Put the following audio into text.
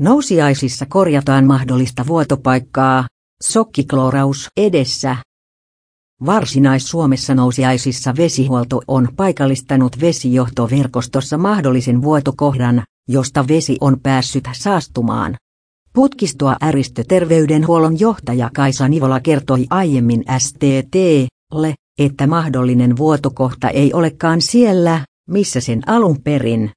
Nousiaisissa korjataan mahdollista vuotopaikkaa, sokkikloraus edessä. Varsinais-Suomessa nousiaisissa vesihuolto on paikallistanut vesijohtoverkostossa mahdollisen vuotokohdan, josta vesi on päässyt saastumaan. Putkistoa äristöterveydenhuollon johtaja Kaisa Nivola kertoi aiemmin STTlle, että mahdollinen vuotokohta ei olekaan siellä, missä sen alun perin